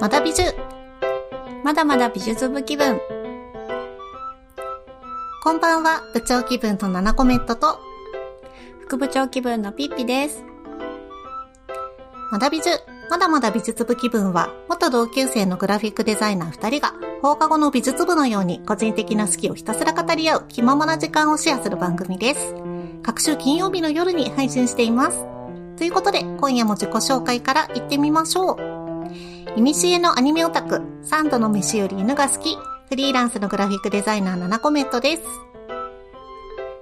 まだ美術。まだまだ美術部気分。こんばんは、部長気分とナナコメントと、副部長気分のピッピです。まだ美術。まだまだ美術部気分は、元同級生のグラフィックデザイナー二人が、放課後の美術部のように個人的な好きをひたすら語り合う気ままな時間をシェアする番組です。各週金曜日の夜に配信しています。ということで、今夜も自己紹介から行ってみましょう。いにしえのアニメオタク、三度の飯より犬が好き、フリーランスのグラフィックデザイナーナナコメントです。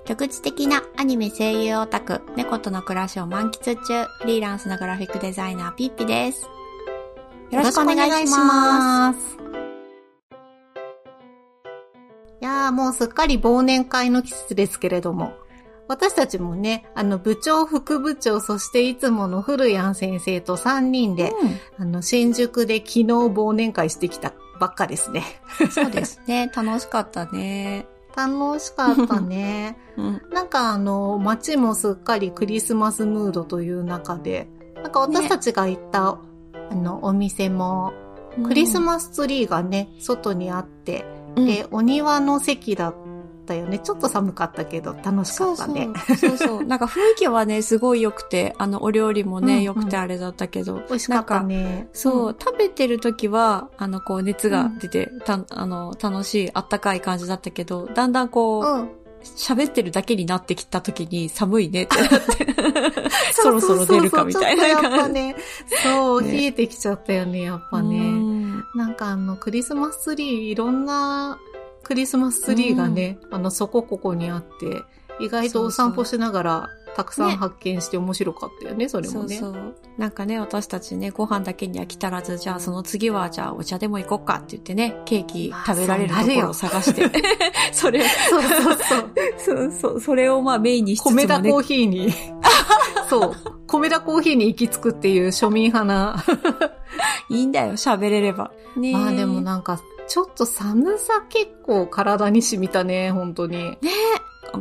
局地的なアニメ声優オタク、猫との暮らしを満喫中、フリーランスのグラフィックデザイナーピッピです。よろしくお願いしま。す。いやーもうすっかり忘年会の季節ですけれども、私たちもね、あの部長、副部長、そしていつもの古谷先生と3人で、あの新宿で昨日忘年会してきたばっかですね。うん、そうですね。楽しかったね。楽しかったね。うん。なんかあの、街もすっかりクリスマスムードという中で、なんか私たちが行った、あの、お店も、クリスマスツリーがね、外にあって、うんで、お庭の席だったよね。ちょっと寒かったけど、楽しかったね。そうそう。なんか雰囲気はね、すごい良くて、あの、お料理もね、うんうん良くてあれだったけど。美味しかったね。そう、食べてる時は、あの、こう、熱が出て、た、あの、楽しい、あったかい感じだったけど、だんだんこう、うん。うん。喋ってるだけになってきた時に寒いねってなって、そろそろ出るかみたいなそうそうそうちょっとやっぱ感じ。ね、そう、ね冷えてきちゃったよね、やっぱうね。んなんかあの、クリスマスツリー、いろんなクリスマスツリーがね、あの、そこここにあって、意外とお散歩しながら、たくさんね発見して面白かったよね、それもね。そうそう。なんかね、私たちね、ご飯だけに飽き足らず、じゃあその次は、じゃあお茶でも行こっかって言ってね、ケーキ食べられるところを探して。それ、そうそうそう。そうそう、それをまあメインにしつつもね。米田コーヒーに、そう、米田コーヒーに行き着くっていう庶民派な。いいんだよ、喋れれば。ねまあでもなんか、ちょっと寒さ結構体に染みたね、本当に。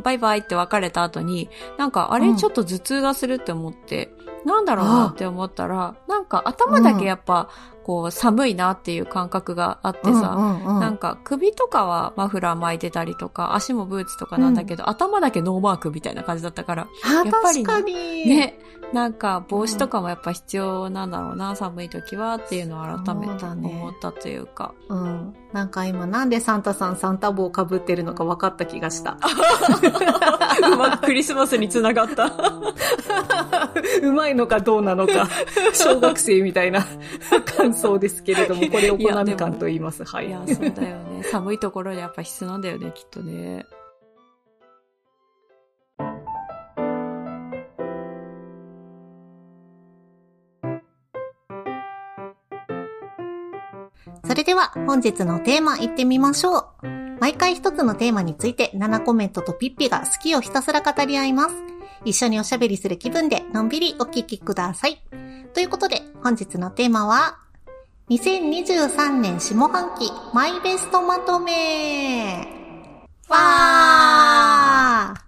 バイバイって別れた後に、なんか、あれうんちょっと頭痛がするって思って、なんだろうなって思ったら、なんか頭だけやっぱ、こう、寒いなっていう感覚があってさ、うんうんうんなんか首とかはマフラー巻いてたりとか、足もブーツとかなんだけど、頭だけノーマークみたいな感じだったから、あ、やっぱり確ねかに。。ね、なんか帽子とかもやっぱ必要なんだろうな、寒い時はっていうのを改めて思ったというか。うん。なんか今なんでサンタさんサンタ帽被ってるのか分かった気がした。うまくクリスマスにつながった。うまいのかどうなのか、小学生みたいな感想ですけれども、これを好み感と言います。はいい。や、そうだよね。寒いところでやっぱ必須なんだよね、きっとね。それでは本日のテーマいってみましょう。毎回一つのテーマについて7コメントとピッピが好きをひたすら語り合います。一緒におしゃべりする気分でのんびりお聞きください。ということで本日のテーマは2023年下半期マイベストまとめわー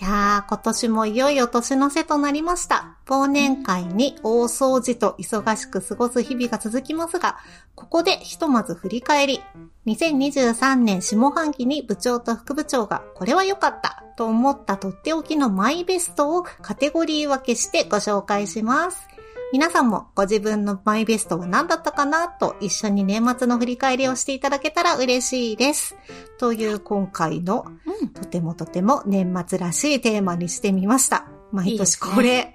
いやー、今年もいよいよ年の瀬となりました。忘年会に大掃除と忙しく過ごす日々が続きますが、ここでひとまず振り返り。2023年下半期に部長と副部長がこれは良かったと思ったとっておきのマイベストをカテゴリー分けしてご紹介します。皆さんもご自分のマイベストは何だったかなと一緒に年末の振り返りをしていただけたら嬉しいです。という今回のうん。とてもとても年末らしいテーマにしてみました。毎年こいいれ。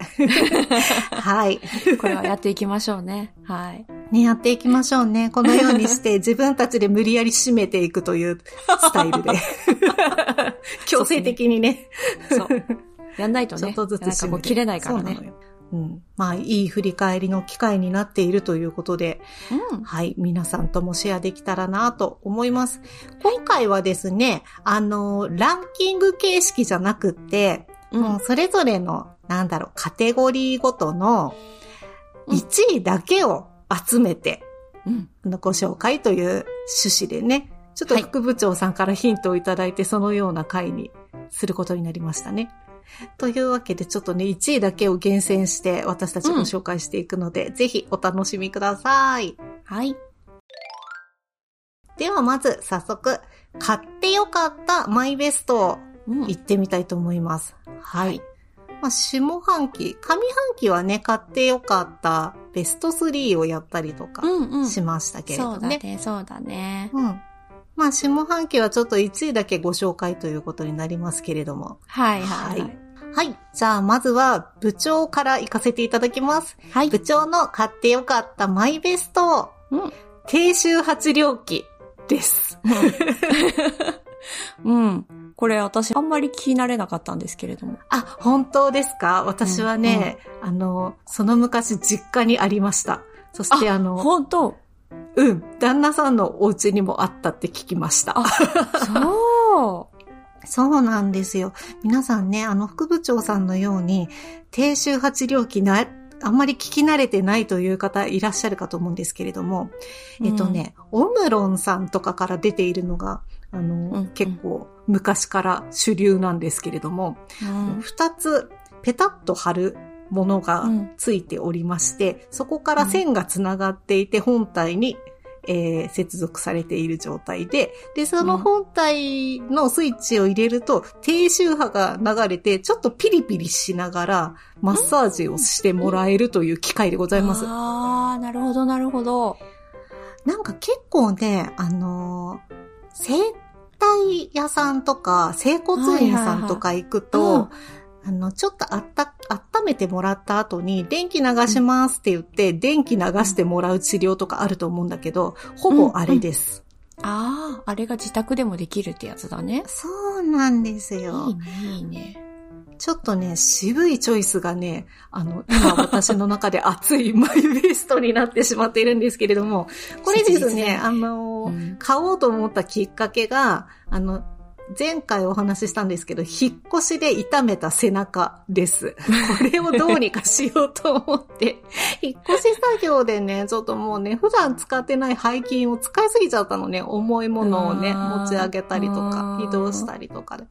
はい。これはやっていきましょうね。はい。ね、やっていきましょうね。このようにして 自分たちで無理やり締めていくというスタイルで。強制的にね。そう。やんないとね。ちょっとずつなんかこう切れないからね。そうん。まあ、いい振り返りの機会になっているということで、うん。はい。皆さんともシェアできたらなと思います。今回はですね、あの、ランキング形式じゃなくって、うんもうそれぞれの、なんだろう、カテゴリーごとのうん1位だけを集めて、うん。あのご紹介という趣旨でね、ちょっとはい副部長さんからヒントをいただいて、そのような回にすることになりましたね。というわけで、ちょっとね、1位だけを厳選して私たちご紹介していくので、ぜひお楽しみください。はい。ではまず早速、買ってよかったマイベスト行ってみたいと思います。はい。はいまあ、下半期、上半期はね、買ってよかったベスト3をやったりとかうんうん。しましたけれどね。そうだね、そうだね。うん。まあ、下半期はちょっと1位だけご紹介ということになりますけれども。はいはいはい。はい。じゃあ、まずは部長から行かせていただきます。はい。部長の買ってよかったマイベスト、うん。低周波治療器です。うん。これ私あんまり聞き慣れなかったんですけれども。あ、本当ですか？私はね、あの、その昔実家にありました。そしてあの、本当うん、旦那さんのお家にもあったって聞きました。あそ そうなんですよ。皆さんね、あの、副部長さんのように、低周波治療器な、あんまり聞き慣れてないという方いらっしゃるかと思うんですけれども、う。えっとね、オムロンさんとかから出ているのが、あの、うん結構昔から主流なんですけれども、うん。二つペタッと貼るものがうん。ついておりまして、そこから線がつながっていて本体に、えー接続されている状態で、で、その本体のスイッチを入れると、低周波が流れて、ちょっとピリピリしながら、マッサージをしてもらえるという機械でございます。ああ、なるほどなるほど。なんか結構ね、あのー整体屋さんとか、整骨院さんとか行くと、あの、ちょっとあった、温めてもらった後に、電気流しますって言って、電気流してもらう治療とかあると思うんだけど、ほぼあれです。ああ、あれが自宅でもできるってやつだね。そうなんですいよ。いね、いいね。ちょっとね、渋いチョイスがね、あの、今私の中で熱いマイベストになってしまっているんですけれども、これですね、あの、うん買おうと思ったきっかけが、あの、前回お話ししたんですけど、引っ越しで痛めた背中です。これをどうにかしようと思って、引っ越し作業でね、ちょっともうね、普段使ってない背筋を使いすぎちゃったのね、重いものをね、持ち上げたりとか移動したりとかで。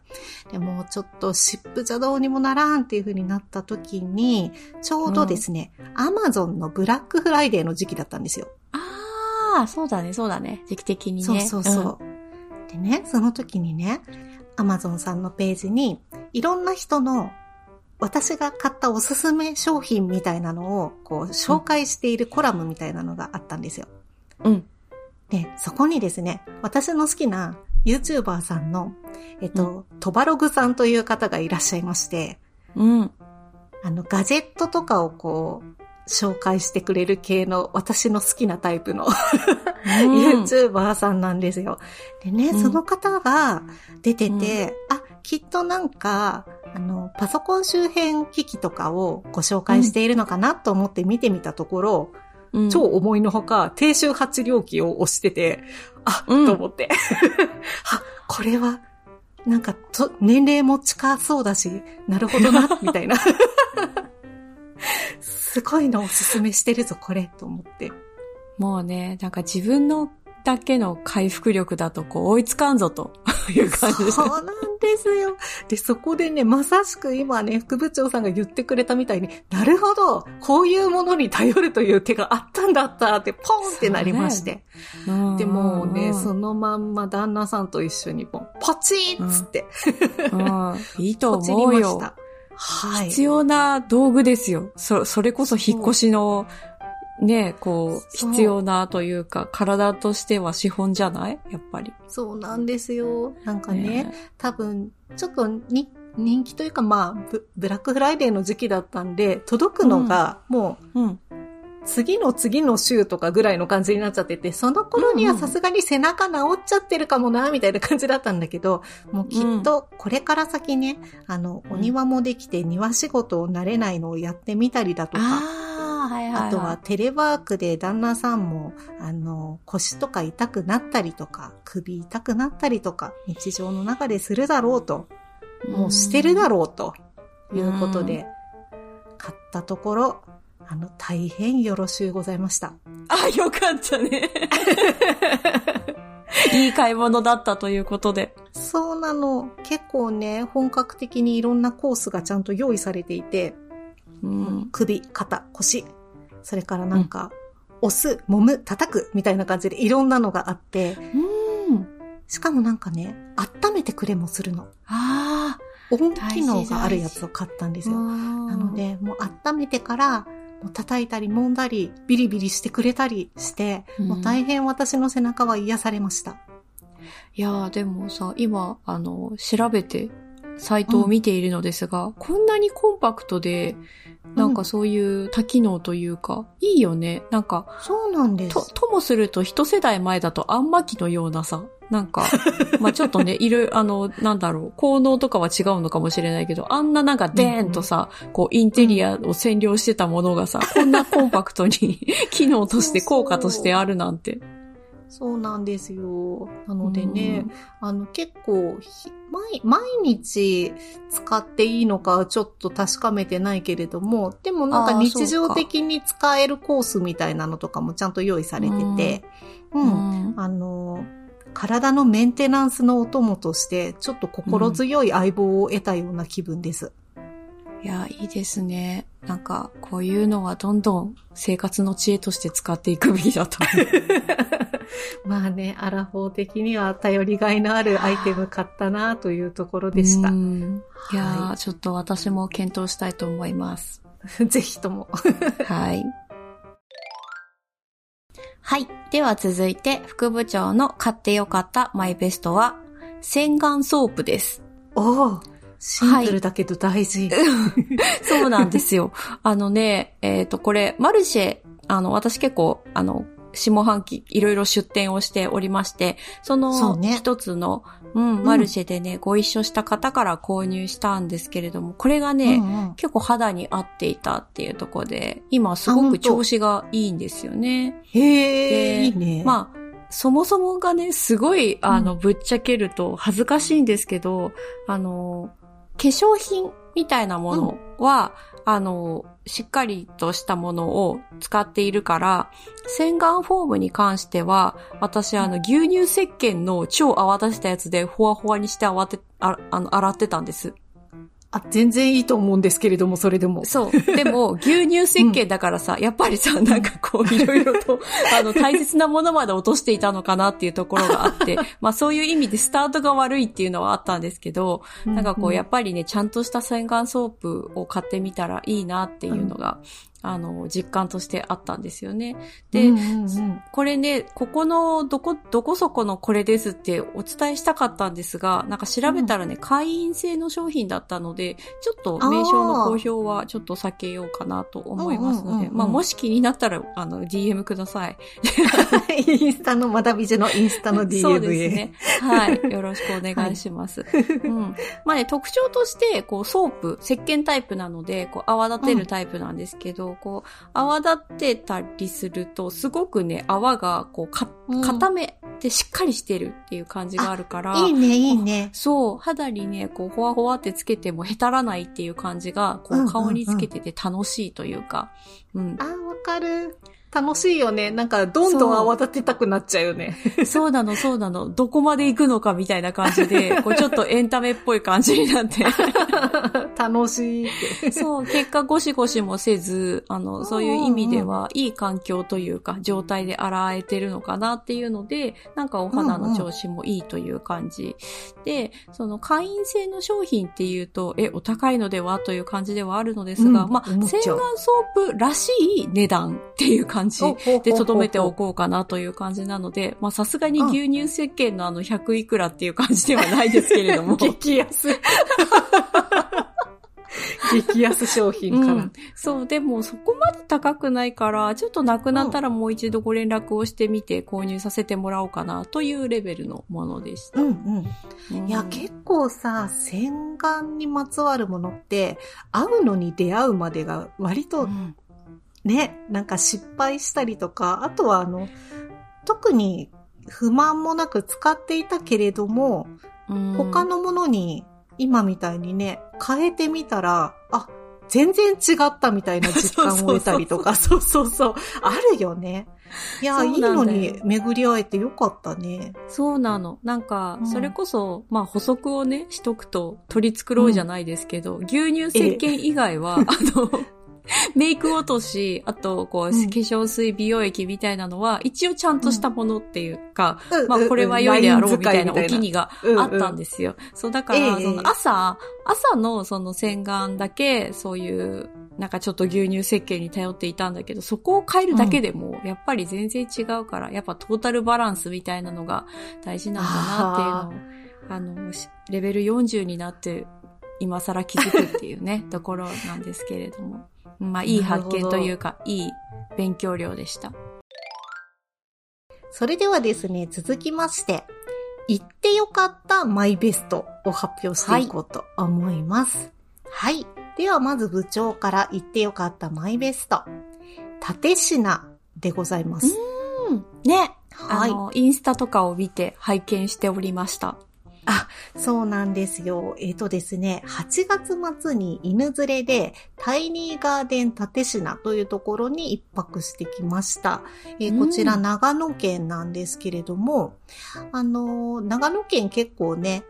でもうちょっと湿布じゃどうにもならんっていう風になった時に、ちょうどですね、アマゾンのブラックフライデーの時期だったんですよ。ああ、そうだね、そうだね。時期的にそうね。そうそう。でね、その時にね、アマゾンさんのページに、いろんな人の、私が買ったおすすめ商品みたいなのを、こう、紹介しているコラムみたいなのがあったんですよ。うん。うん。で、そこにですね、私の好きな YouTuber さんの、えっと、トバログさんという方がいらっしゃいまして、うん。あの、ガジェットとかをこう、紹介してくれる系の私の好きなタイプの YouTuber さんなんですよ。でね、うんその方が出てて、うあ、きっとなんか、あの、パソコン周辺機器とかをご紹介しているのかなと思って見てみたところ、うん超思いのほか、低周波治療器を押してて、あ、うんと思って。あ、これは、なんか、と、年齢も近そうだし、なるほどな、みたいな。すごいのおすすめしてるぞ、これ、と思って。もうね、なんか自分のだけの回復力だとこう追いつかんぞという感じです。そうなんですよ。で、そこでね、まさしく今ね、副部長さんが言ってくれたみたいに、なるほど、こういうものに頼るという手があったんだったって、ポンってなりまして。うんでもうね、うんそのまんま旦那さんと一緒にポン、ポチーっつって、うんいいとポチり思うよ。ました。はい。必要な道具ですよ。そ、それこそ引っ越しの、ね、こう、必要なというか、体としては資本じゃない？やっぱり。そうなんですよ。なんかね、ね多分、ちょっとに人気というか、まあブ、ブラックフライデーの時期だったんで、届くのが、もう、うん。次の次の週とかぐらいの感じになっちゃってて、その頃にはさすがに背中治っちゃってるかもな、みたいな感じだったんだけど、もうきっとこれから先ね、あの、お庭もできて庭仕事を慣れないのをやってみたりだとか、あとはテレワークで旦那さんも、あの、腰とか痛くなったりとか、首痛くなったりとか、日常の中でするだろうと、もうしてるだろうということで、買ったところ、あの、大変よろしゅうございました。あ、よかったね。いい買い物だったということで。そうなの。結構ね、本格的にいろんなコースがちゃんと用意されていて、うん。首、肩、腰、それからなんか、押す、揉む、叩くみたいな感じでいろんなのがあって、うん。しかもなんかね、温めてくれもするの。あ温機能があるやつを買ったんであ。すよ。なので、もう温めてから、もう叩いたり揉んだり、ビリビリしてくれたりして、うんもう大変私の背中は癒されました。いやーでもさ、今、あの、調べて、サイトを見ているのですが、こんなにコンパクトで、なんかそういう多機能というか、いいよね。なんか、そうなんです。と、ともすると一世代前だとあんまきのようなさ、なんか、まあちょっとね、いろいろ、あの、なんだろう、効能とかは違うのかもしれないけど、あんななんかデーンとさ、こう、インテリアを占領してたものがさ、こんなコンパクトに 機能として、効果としてあるなんて。そうなんですよ。なのでね、あの結構ひ毎、毎日使っていいのかはちょっと確かめてないけれども、でもなんか日常的に使えるコースみたいなのとかもちゃんと用意されてて、う、うんん。あの、体のメンテナンスのお供として、ちょっと心強い相棒を得たような気分です。いや、いいですね。なんか、こういうのはどんどん生活の知恵として使っていくべきだと思う。まあね、アラフォー的には頼りがいのあるアイテム買ったなというところでしたう。んいやー、はちょっと私も検討したいと思います。ぜひとも。はい。はい。では続いて、副部長の買ってよかったマイベストは、洗顔ソープです。おおシンプルだけど大事。そうなんですよ。あのね、えっ、と、これ、マルシェ、あの、私結構、あの、下半期いろいろ出店をしておりまして、そのね。一つの、うん、マルシェでね、ご一緒した方から購入したんですけれども、これがね、うんうん。結構肌に合っていたっていうところで、今すごく調子がいいんですよね。へえ、でいいね。まあ、そもそもがね、すごい、あの、ぶっちゃけると恥ずかしいんですけど、あの、化粧品みたいなものは、あの、しっかりとしたものを使っているから、洗顔フォームに関しては、私、あの、牛乳石鹸の超泡立てたやつで、ほわほわにして泡て、ああの、洗ってたんです。あ、全然いいと思うんですけれども、それでも。そう。でも、牛乳石鹸だからさ、やっぱりさ、なんかこう、いろいろと、あの、大切なものまで落としていたのかなっていうところがあって、まあそういう意味でスタートが悪いっていうのはあったんですけど、なんかこう、やっぱりね、ちゃんとした洗顔ソープを買ってみたらいいなっていうのが、あの、実感としてあったんですよね。で、うんうんうんこれね、ここの、どこ、どこそこのこれですってお伝えしたかったんですが、なんか調べたらね、会員制の商品だったので、ちょっと名称の公表はちょっと避けようかなと思いますので、うんうんうんうんまあもし気になったら、あの、DM ください。インスタのまだ美女のインスタの DM へ。そうですね。はい。よろしくお願いします。うん。まあね、特徴として、こう、ソープ、石鹸タイプなので、こう、泡立てるタイプなんですけど、こう、泡立てたりすると、すごくね、泡が、こう、か、うん固めでしっかりしてるっていう感じがあるから、いいね、いいね。そう、肌にね、こう、ほわほわってつけてもへたらないっていう感じが、こう、うんうんうん顔につけてて楽しいというか、うん。あ、わかる。楽しいよね。なんか、どんどん泡立てたくなっちゃうよね。そうなの、そうなの。どこまで行くのかみたいな感じで、こう、ちょっとエンタメっぽい感じになって。楽しいって。そう、結果ゴシゴシもせず、あの、そういう意味では、いい環境というか、状態で洗えてるのかなっていうので、なんかお肌の調子もいいという感じ。で、その会員制の商品っていうと、え、お高いのでは？という感じではあるのですが、うんまあ、洗顔ソープらしい値段っていう感じ。で、とどめておこうかなという感じなので、まあさすがに牛乳石鹸のあの100いくらっていう感じではないですけれども。激安。激安商品から。うん、そう、でもそこまで高くないから、ちょっとなくなったらもう一度ご連絡をしてみて購入させてもらおうかなというレベルのものでした。うんうん。うんいや、結構さ、洗顔にまつわるものって、会うのに出会うまでが割うとんね、なんか失敗したりとか、あとはあの、特に不満もなく使っていたけれども、うん。他のものに今みたいにね、変えてみたら、あ、全然違ったみたいな実感を得たりとか、そうそうそう、あるよね。いや、いいのに巡り会えてよかったね。そうなの。なんかう、ん。それこそ、まあ補足をね、しとくと取り繕うじゃないですけど、牛乳石鹸以外は、あの、メイク落とし、あと、こう、うん。化粧水、美容液みたいなのは、一応ちゃんとしたものっていうか、うん。まあ、これは良いであろうみたいなお気にがあったんですよ。そう、だから、ええその朝、朝のその洗顔だけ、そういう、なんかちょっと牛乳石鹸に頼っていたんだけど、そこを変えるだけでも、やっぱり全然違うから、やっぱトータルバランスみたいなのが大事なんだなっていうのを、あの、しレベル40になって、今更気づくっていうね、ところなんですけれども。まあ、いい発見というか、いい勉強量でした。それではですね、続きまして、言ってよかったマイベストを発表していこうと思います。はい。ではまず部長から言ってよかったマイベスト。縦品でございます。うん。ね。はい。あの、インスタとかを見て拝見しておりました。そうなんですよ。えっ、とですね、8月末に犬連れでタイニーガーデン立品というところに一泊してきました。えーうんこちら長野県なんですけれども、あのー長野県結構ね、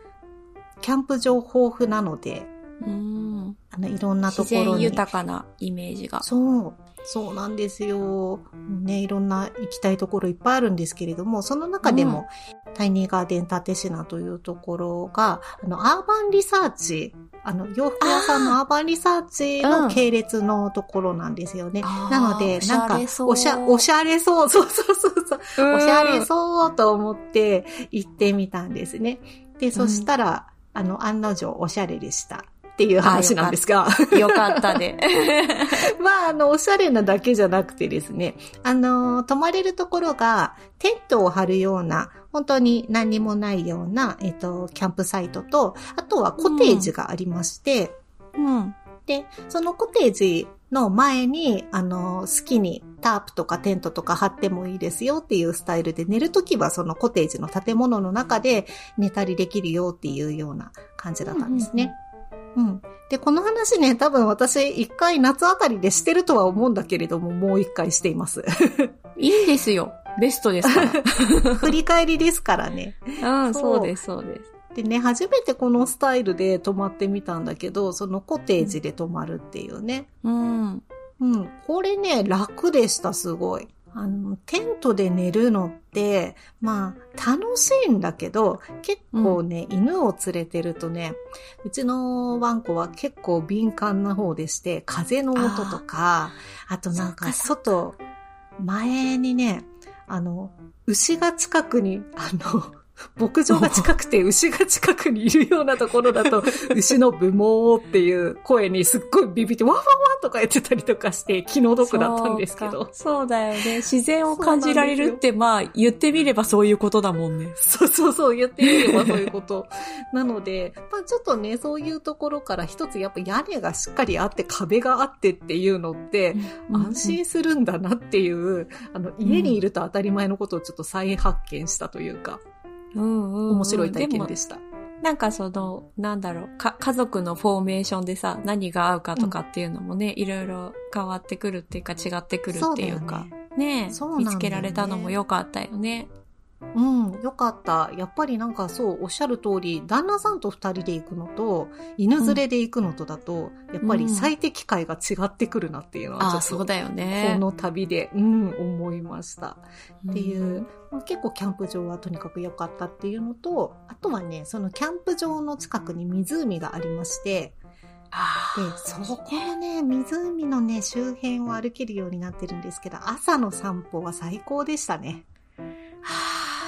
キャンプ場豊富なので、うん。あの、いろんなと自然ころに。豊かなイメージが。そう。そうなんですよ。ね、いろんな行きたいところいっぱいあるんですけれども、その中でも、タイニーガーデン立品というところが、あの、アーバンリサーチ、あの、洋服屋さんのアーバンリサーチうんの系列のところなんですよね。あーなので、なんかおしゃれ、そうおしゃ、れそう、そうそうそうそう、おしゃれうそうと思って行ってみたんですね。で、そしたら、あの、案の定おしゃれでした。っていう話なんですが。ん。よかったで。まあ、あの、おしゃれなだけじゃなくてですね、あの、泊まれるところが、テントを張るような、本当に何にもないような、えっと、キャンプサイトと、あとはコテージがありまして、うん。で、そのコテージの前に、あの、好きにタープとかテントとか張ってもいいですよっていうスタイルで、寝るときはそのコテージの建物の中で寝たりできるよっていうような感じだったんですね。うん。で、この話ね、多分私一回夏あたりでしてるとは思うんだけれども、もう一回しています。いいですよ。ベストですか 振り返りですからね。ら。うん、そうそうです、そうです。でね、初めてこのスタイルで泊まってみたんだけど、そのコテージで泊まるっていうね。うん。うん。これね、楽でした、すごい。あの、テントで寝るのって、まあ、楽しいんだけど、結構ね、犬を連れてるとね、うちのワンコは結構敏感な方でして、風の音とか、あとなんか。外、前にね、あの、牛が近くに、あの、牧場が近くて 牛が近くにいるようなところだと、牛のブモーっていう声にすっごいビビって、ワンワンワンとか言ってたりとかして気の毒だったんですけどそうだよね。自然を感じられるって、まあ、言ってみればそういうことだもんね。そうそうそう、言ってみればそういうこと。なので、まあちょっとね、そういうところから一つやっぱ屋根がしっかりあって壁があってっていうのって、安心するんだなっていう、あの、家にいると当たり前のことをちょっと再発見したというか、うん面白い体験もでした。なんかその、なんだろう、か、家族のフォーメーションでさ、何が合うかとかっていうのもね、いろいろ変わってくるっていうか違ってくるっていうか、ね。ね。見つけられたのも良かったよね。うん、よかった。やっぱりなんかそう、おっしゃる通り、旦那さんと二人で行くのと、犬連れで行くのとだと、やっぱり最適解が違ってくるなっていうのは、ちょっと、うだよね。この旅で、うん、思いました。っていう、うんまあ結構キャンプ場はとにかく良かったっていうのと、あとはね、そのキャンプ場の近くに湖がありまして、あで、そこのね、湖のね、周辺を歩けるようになってるんですけど、朝の散歩は最高でしたね。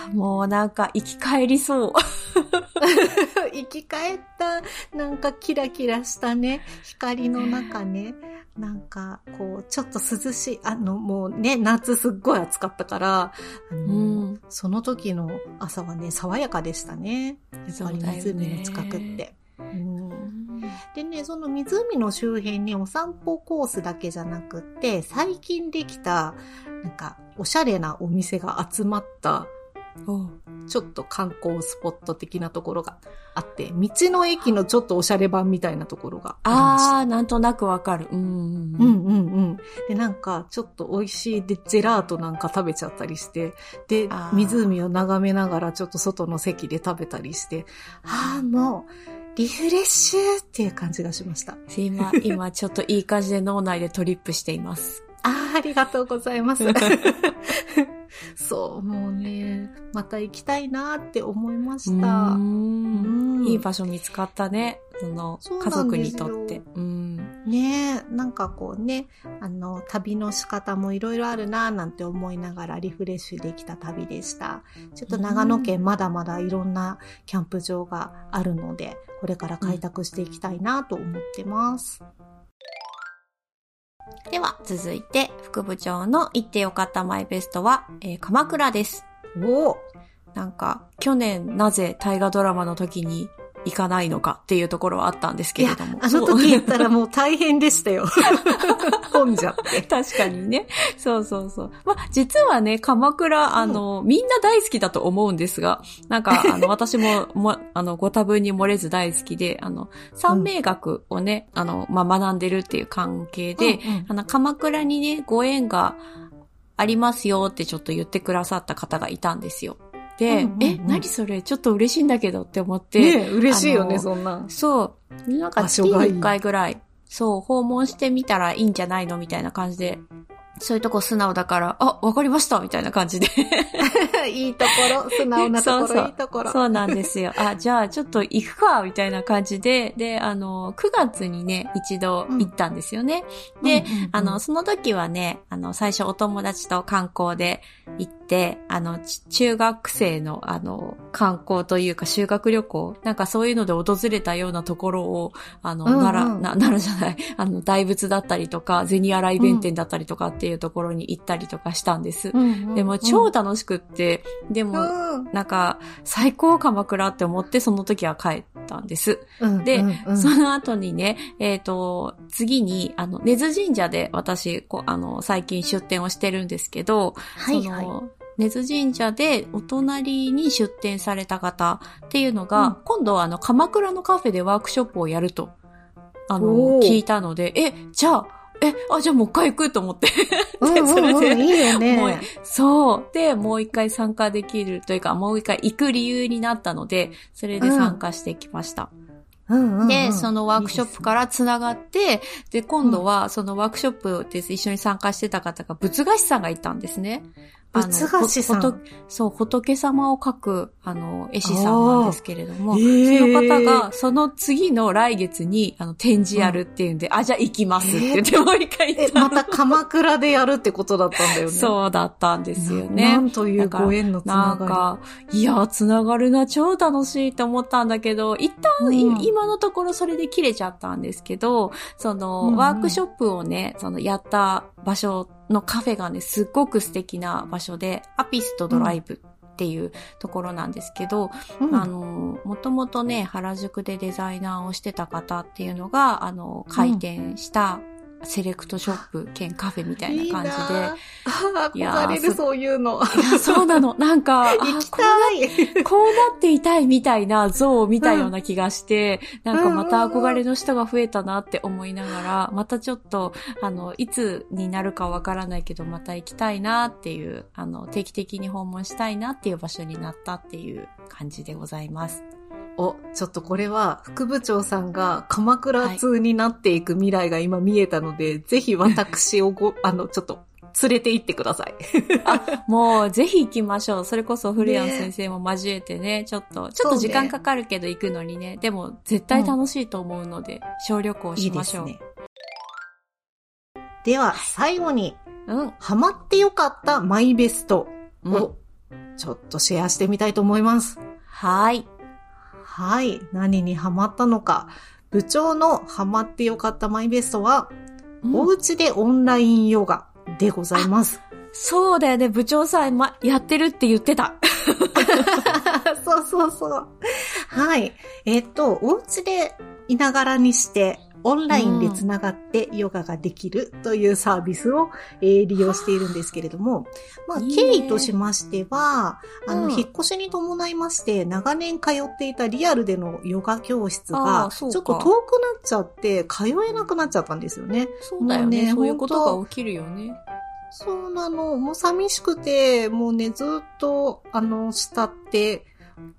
はあもうなんか生き返りそう。生き返った、なんかキラキラしたね、光の中ね、なんか、こう、ちょっと涼しい、あの、もうね、夏すっごい暑かったから、あの、うん。その時の朝はね、爽やかでしたね。やっぱり湖の近くって。うん。でね、その湖の周辺にお散歩コースだけじゃなくって、最近できた、なんか、おしゃれなお店が集まった、ちょっと観光スポット的なところがあって、道の駅のちょっとおしゃれ版みたいなところがあ。ああ、なんとなくわかる。うんうんううん。んうんうん。で、なんか、ちょっと美味しいで、ジェラートなんか食べちゃったりして、で湖を眺めながらちょっと外の席で食べたりして、ああ、もう、リフレッシュっていう感じがしました。今、今ちょっといい感じで脳内でトリップしています。ああ、ありがとうございます。そう、もうね、また行きたいなって思いました。いい場所見つかったね。その家族にとって。うん。ねえ、なんかこうね、あの、旅の仕方もいろいろあるなぁなんて思いながらリフレッシュできた旅でした。ちょっと長野県まだまだいろんなキャンプ場があるので、これから開拓していきたいなと思ってます。では、続いて、副部長の行ってよかったマイベストは、えー鎌倉です。おおなんか、去年なぜ大河ドラマの時に行かないのかっていうところはあったんですけれども。あの時言ったらもう大変でしたよ。混んじゃって。確かにね。そうそうそう。まあ、実はね、鎌倉、あの、みんな大好きだと思うんですが、なんか、あの、私も、も、あの、ご多分に漏れず大好きで、あの、三名学をね、あの、まあ、学んでるっていう関係で、うんうんあの、鎌倉にね、ご縁がありますよってちょっと言ってくださった方がいたんですよ。で、うんうんうんえ、何それ？ちょっと嬉しいんだけどって思って、ねえ嬉しいよね、そんな。そう。なんか場月に所がいい1回ぐらい、そう、訪問してみたらいいんじゃないの？みたいな感じで、そういうとこ素直だから、あ、わかりましたみたいな感じで。いいところ、素直なところ、そうそういいところ。そうなんですよ。あ、じゃあちょっと行くかみたいな感じで、で、あの、9月にね、一度行ったんですよね。で、うんうんうんあの、その時はね、あの、最初お友達と観光で行って、あの、ち中学生の、あの、観光というか修学旅行、なんかそういうので訪れたようなところを、あの、うんうん奈良、な奈良じゃない、あの、大仏だったりとか、銭洗弁天だったりとかっていうところに行ったりとかしたんです。うんうんうんでも、超楽しくって、でも、うんなんか、最高鎌倉って思って、その時は帰ったんです。うんでうんうんその後にね、えっ、と、次に、あの、根津神社で私、こうあの、最近出店をしてるんですけど、はいはい。その、根津神社でお隣に出店された方っていうのが、うん今度はあの、鎌倉のカフェでワークショップをやると、あの聞いたので、え、じゃあ、え、あ、じゃあもう一回行くと思って。うんうん それでうんいいよね。そう。で、もう一回参加できるというか、もう一回行く理由になったので、それで参加してきました。うんうんうんで、そのワークショップからつながって、で、今度はそのワークショップで一緒に参加してた方が仏画師さんがいたんですね。仏画師さん。そう、仏様を描く、あの、絵師さんなんですけれども、へー。その方が、その次の来月に、あの、展示やるっていうんで、あ、じゃあ行きますって言って、もう一回行えっ、たまた鎌倉でやるってことだったんだよね。そうだったんですよなね。な。んというご縁のつななんがか、いや、つながるな、超楽しいって思ったんだけど、一旦、いうん。今のところそれで切れちゃったんですけど、その、うんうん。ワークショップをね、その、やった場所のカフェがね、すっごく素敵な場所で、アピストドライブっていうところなんですけど、うん。あの、もともとね、原宿でデザイナーをしてた方っていうのが、あの、開店したセレクトショップ兼カフェみたいな感じで、いや憧れる、そういうの。いや、そうなの。なんか、あ行きこうなたい。こうなっていたいみたいな像を見たような気がして、なんかまた憧れの人が増えたなって思いながら、またちょっと、あの、いつになるかわからないけど、また行きたいなっていう、あの、定期的に訪問したいなっていう場所になったっていう感じでございます。お、ちょっとこれは副部長さんが鎌倉通になっていく未来が今見えたので、ぜひ私をご、あの、ちょっと連れて行ってください。もう、ぜひ行きましょう。それこそ、古谷先生も交えてね、ちょっと、ちょっと時間かかるけど行くのにね、でも、絶対楽しいと思うので、小旅行しましょう。では、最後に、うん。ハマってよかったマイベストうんを、ちょっとシェアしてみたいと思います。はい。はい。何にハマったのか。部長のハマってよかったマイベストは、おうん家でオンラインヨガでございます。そうだよね、部長さん、ま、やってるって言ってた。そうそうそう。はい。えっ、と、お家でいながらにして、オンラインでつながってヨガができるというサービスを、えー利用しているんですけれども、まあ、経緯としましては、あの、うん引っ越しに伴いまして、長年通っていたリアルでのヨガ教室あが、ちょっと遠くなっちゃって、通えなくなっちゃったんですよね。そうだよね。ねそういうことが起きるよね。そうなの。もう寂しくて、もうね、ずっと、あの、慕って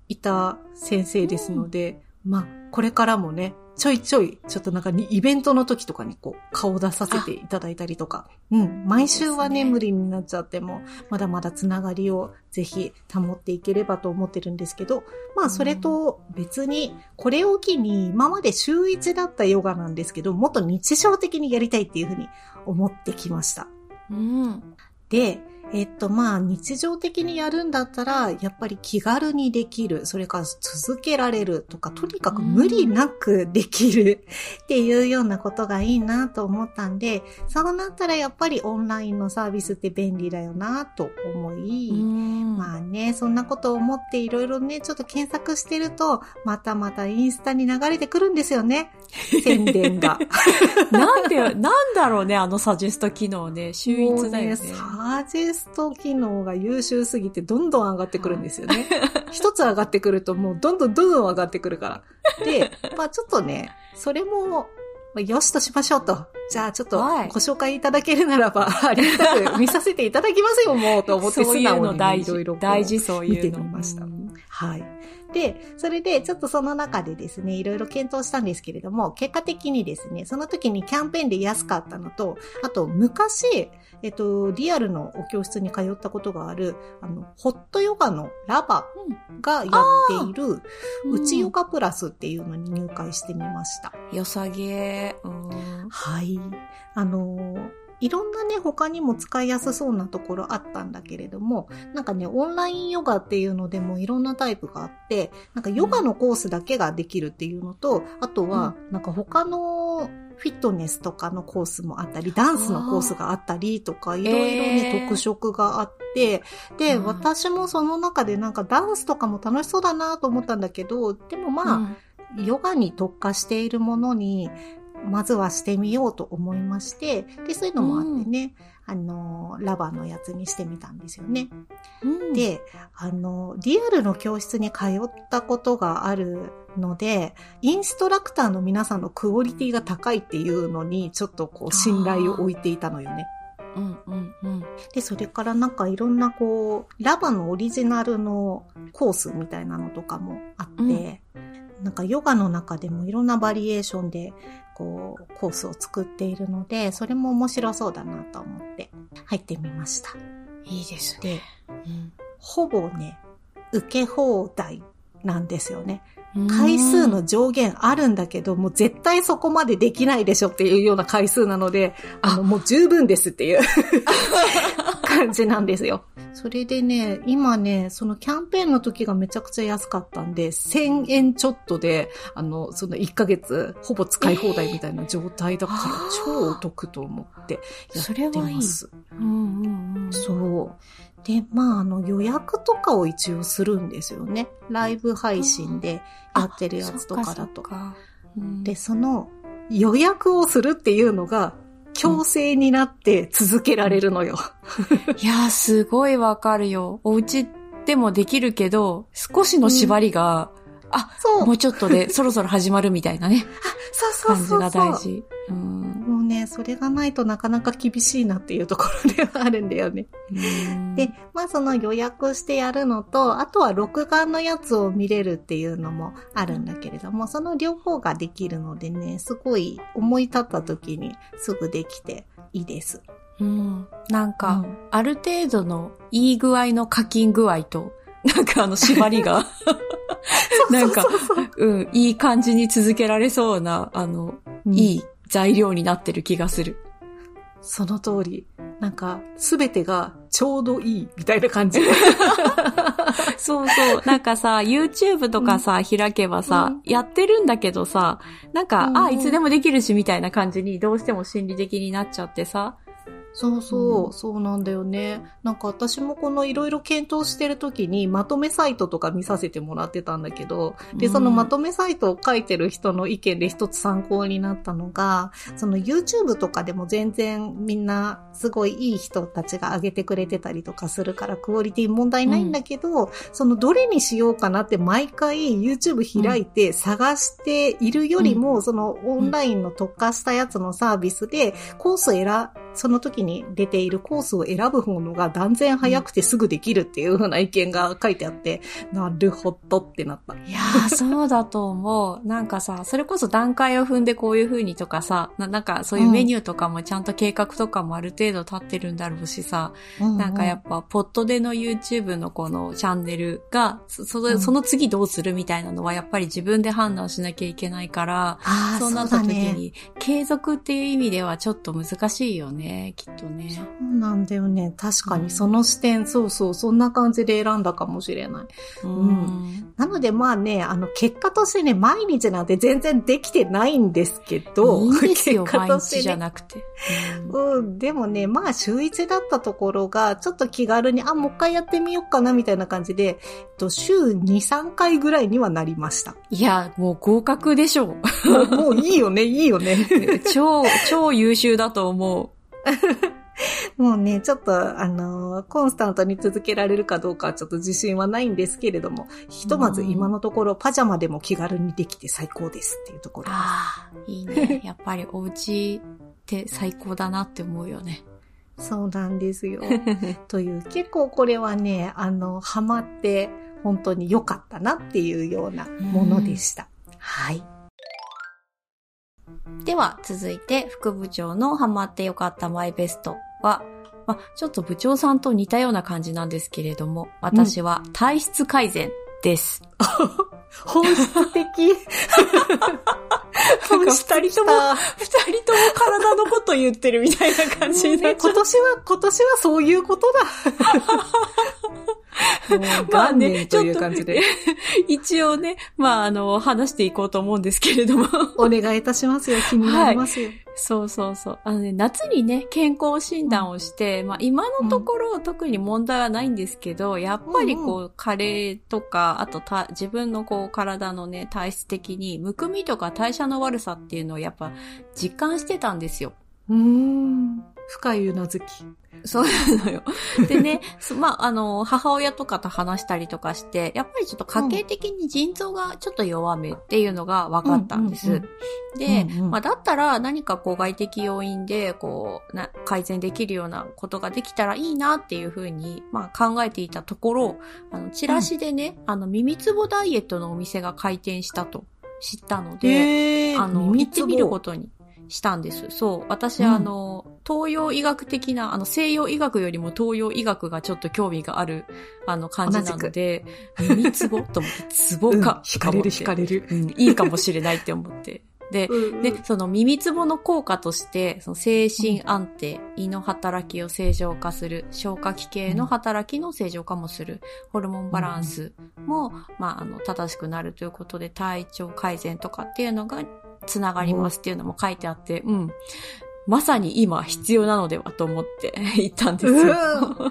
いた先生ですので、まあ、これからもね、ちょいちょい、ちょっとなんかに、イベントの時とかにこう、顔出させていただいたりとか、うん、毎週はね、いいですね無理になっちゃっても、まだまだつながりをぜひ保っていければと思ってるんですけど、まあそれと別に、これを機に、今まで週一だったヨガなんですけど、もっと日常的にやりたいっていうふうに思ってきました。うん。で、えっと、まあ、日常的にやるんだったら、やっぱり気軽にできる、それから続けられるとか、とにかく無理なくできるっていうようなことがいいなと思ったんで、そうなったらやっぱりオンラインのサービスって便利だよなと思い、まあね、そんなことを思っていろいろね、ちょっと検索してると、またまたインスタに流れてくるんですよね。宣伝が。なんで、なんだろうね、あのサジェスト機能ね。秀逸だよね。もうサジェスト機能が優秀すぎてどんどん上がってくるんですよね。一つ上がってくるともうどんどんどんどん上がってくるから。で、まあちょっとね、それも、まあよしとしましょうと。じゃあちょっとごはい紹介いただけるならば、ありがたく見させていただきますよ、もうと思ってそういうの素直にね大事いろいろ大事、そういうの。見てみましたうんはい。で、それで、ちょっとその中でですね、いろいろ検討したんですけれども、結果的にですね、その時にキャンペーンで安かったのと、あと、昔、えっと、リアルのお教室に通ったことがある、あの、ホットヨガのラバがやっている、うちヨガプラスっていうのに入会してみました。良さげ。うんはい。あのーいろんなね、他にも使いやすそうなところあったんだけれども、なんかね、オンラインヨガっていうのでもいろんなタイプがあって、なんかヨガのコースだけができるっていうのと、あとは、なんか他のフィットネスとかのコースもあったり、ダンスのコースがあったりとか、いろいろね、えー特色があって、で、うん。私もその中でなんかダンスとかも楽しそうだなと思ったんだけど、でもまあ、うん。ヨガに特化しているものに、まずはしてみようと思いまして、で、そういうのもあってね、あの、ラバのやつにしてみたんですよね。うん、で、あの、リアルの教室に通ったことがあるので、インストラクターの皆さんのクオリティが高いっていうのに、ちょっとこう、信頼を置いていたのよね。うんうんうん。で、それからなんかいろんなこう、ラバのオリジナルのコースみたいなのとかもあって、なんかヨガの中でもいろんなバリエーションで、こう、コースを作っているので、それも面白そうだなと思って入ってみました。いいですね。で、うんほぼね、受け放題なんですよね。回数の上限あるんだけど、もう絶対そこまでできないでしょっていうような回数なので、あの、もう十分ですっていう 感じなんですよ。それでね、今ね、そのキャンペーンの時がめちゃくちゃ安かったんで、1000円ちょっとで、あの、その1ヶ月、ほぼ使い放題みたいな状態だから、えー超お得と思ってやそってれはいいます。うんうんうん。そう。で、まあ、あの、予約とかを一応するんですよね。ライブ配信でやってるやつとかだと。かそっかうんで、その予約をするっていうのが強制になって続けられるのよ。いやー、すごいわかるよ。お家でもできるけど、少しの縛りが、あ、そう。もうちょっとでそろそろ始まるみたいなね、そうそう感じそうそう。が大事。うんね、それがないとなかなか厳しいなっていうところではあるんだよね。うんで、まあその予約してやるのと、あとは録画のやつを見れるっていうのもあるんだけれども、その両方ができるのでね、すごい思い立った時にすぐできていいです。うん。なんか、うんある程度のいい具合の課金具合と、なんかあの縛りが、なんかうん、いい感じに続けられそうな、あの、うんいい材料になってる気がする。その通り。なんか、すべてがちょうどいいみたいな感じ。そうそう。なんかさ、YouTube とかさ、開けばさ、やってるんだけどさ、なんか、うんあ、いつでもできるし、みたいな感じに、どうしても心理的になっちゃってさ。そうそう、うんそうなんだよね。なんか私もこのいろいろ検討してる時にまとめサイトとか見させてもらってたんだけど、で、うん。そのまとめサイトを書いてる人の意見で一つ参考になったのが、その YouTube とかでも全然みんなすごいいい人たちが上げてくれてたりとかするからクオリティ問題ないんだけど、そのどれにしようかなって毎回 YouTube 開いて探しているよりも、そのオンラインの特化したやつのサービスでコースを選その時に出ているコースを選ぶ方のが断然早くてすぐできるっていう風な意見が書いてあって、なるほどってなった。いやー、そうだと思う。なんかさ、それこそ段階を踏んでこういう風にとかさ、ななんかそういうメニューとかもちゃんと計画とかもある程度立ってるんだろうしさ、なんかやっぱ、ポットでの YouTube のこのチャンネルが、そそのその次どうするみたいなのはやっぱり自分で判断しなきゃいけないから、そうなった時そうだね。に、継続っていう意味ではちょっと難しいよね、きっとね。そうなんだよね。確かうんにその視点、そうそう、そんな感じで選んだかもしれない。うん。なのでまあね、あの、結果としてね、毎日なんて全然できてないんですけど、いいんですよ、結果毎日じゃとしてね。なくて。うん、でもね、まあ週一だったところが、ちょっと気軽に、あ、もう一回やってみようかな、みたいな感じで、えっと週2、3回ぐらいにはなりました。いや、もう合格でしょう。もういいよね、いいよね。超、超優秀だと思 もうね、ちょっと、あのーコンスタントに続けられるかどうかはちょっと自信はないんですけれども、ひとまず今のところパジャマでも気軽にできて最高ですっていうとこう。ろ。ああ、いいね。やっぱりお家って最高だなって思うよね。そうなんですよ。という、結構これはね、あの、ハマって本当に良かったなっていうようなものでした。はい。では、続いて、副部長のハマってよかったマイベストは、まあ、ちょっと部長さんと似たような感じなんですけれども、私は体質改善です。本質的。本質的二人とも二人とも体のこと言ってるみたいな感じになっちゃう。今年は、今年はそういうことだ。もうまあね元年という感じで。一応ね、まあ、あの、話していこうと思うんですけれども。お願いいたしますよ。気になりますよ。そうそうそう。あのね、夏にね、健康診断をして、まあ今のところ特に問題はないんですけど、やっぱりこう、加齢とか、あとた自分のこう、体のね、体質的に、むくみとか代謝の悪さっていうのをやっぱ実感してたんですよ。うーん。深いうなずき。そうなのよ。でね、そまあ、あの、母親とかと話したりとかして、やっぱりちょっと家計的に腎臓がちょっと弱めっていうのが分かったんです。うんうんで、うんうん。まあ、だったら何かこう外的要因で、こう、な、改善できるようなことができたらいいなっていうふうに、まあ、考えていたところ、あの、チラシでね、あの、耳つぼダイエットのお店が開店したと知ったので、へあの、行ってみることにしたんです。そう。私、うんあの、東洋医学的な、あの、西洋医学よりも東洋医学がちょっと興味がある、あの、感じなので、耳つぼと思って、つぼうんか。惹かれる惹かれる。うん、いいかもしれないって思って。で、うんで、その耳つぼの効果として、その精神安定、胃の働きを正常化する、消化器系の働きの正常化もする、ホルモンバランスも、まあ、あの、正しくなるということで、体調改善とかっていうのがつながりますっていうのも書いてあって、うん。まさに今必要なのではと思って 言ったんですよ。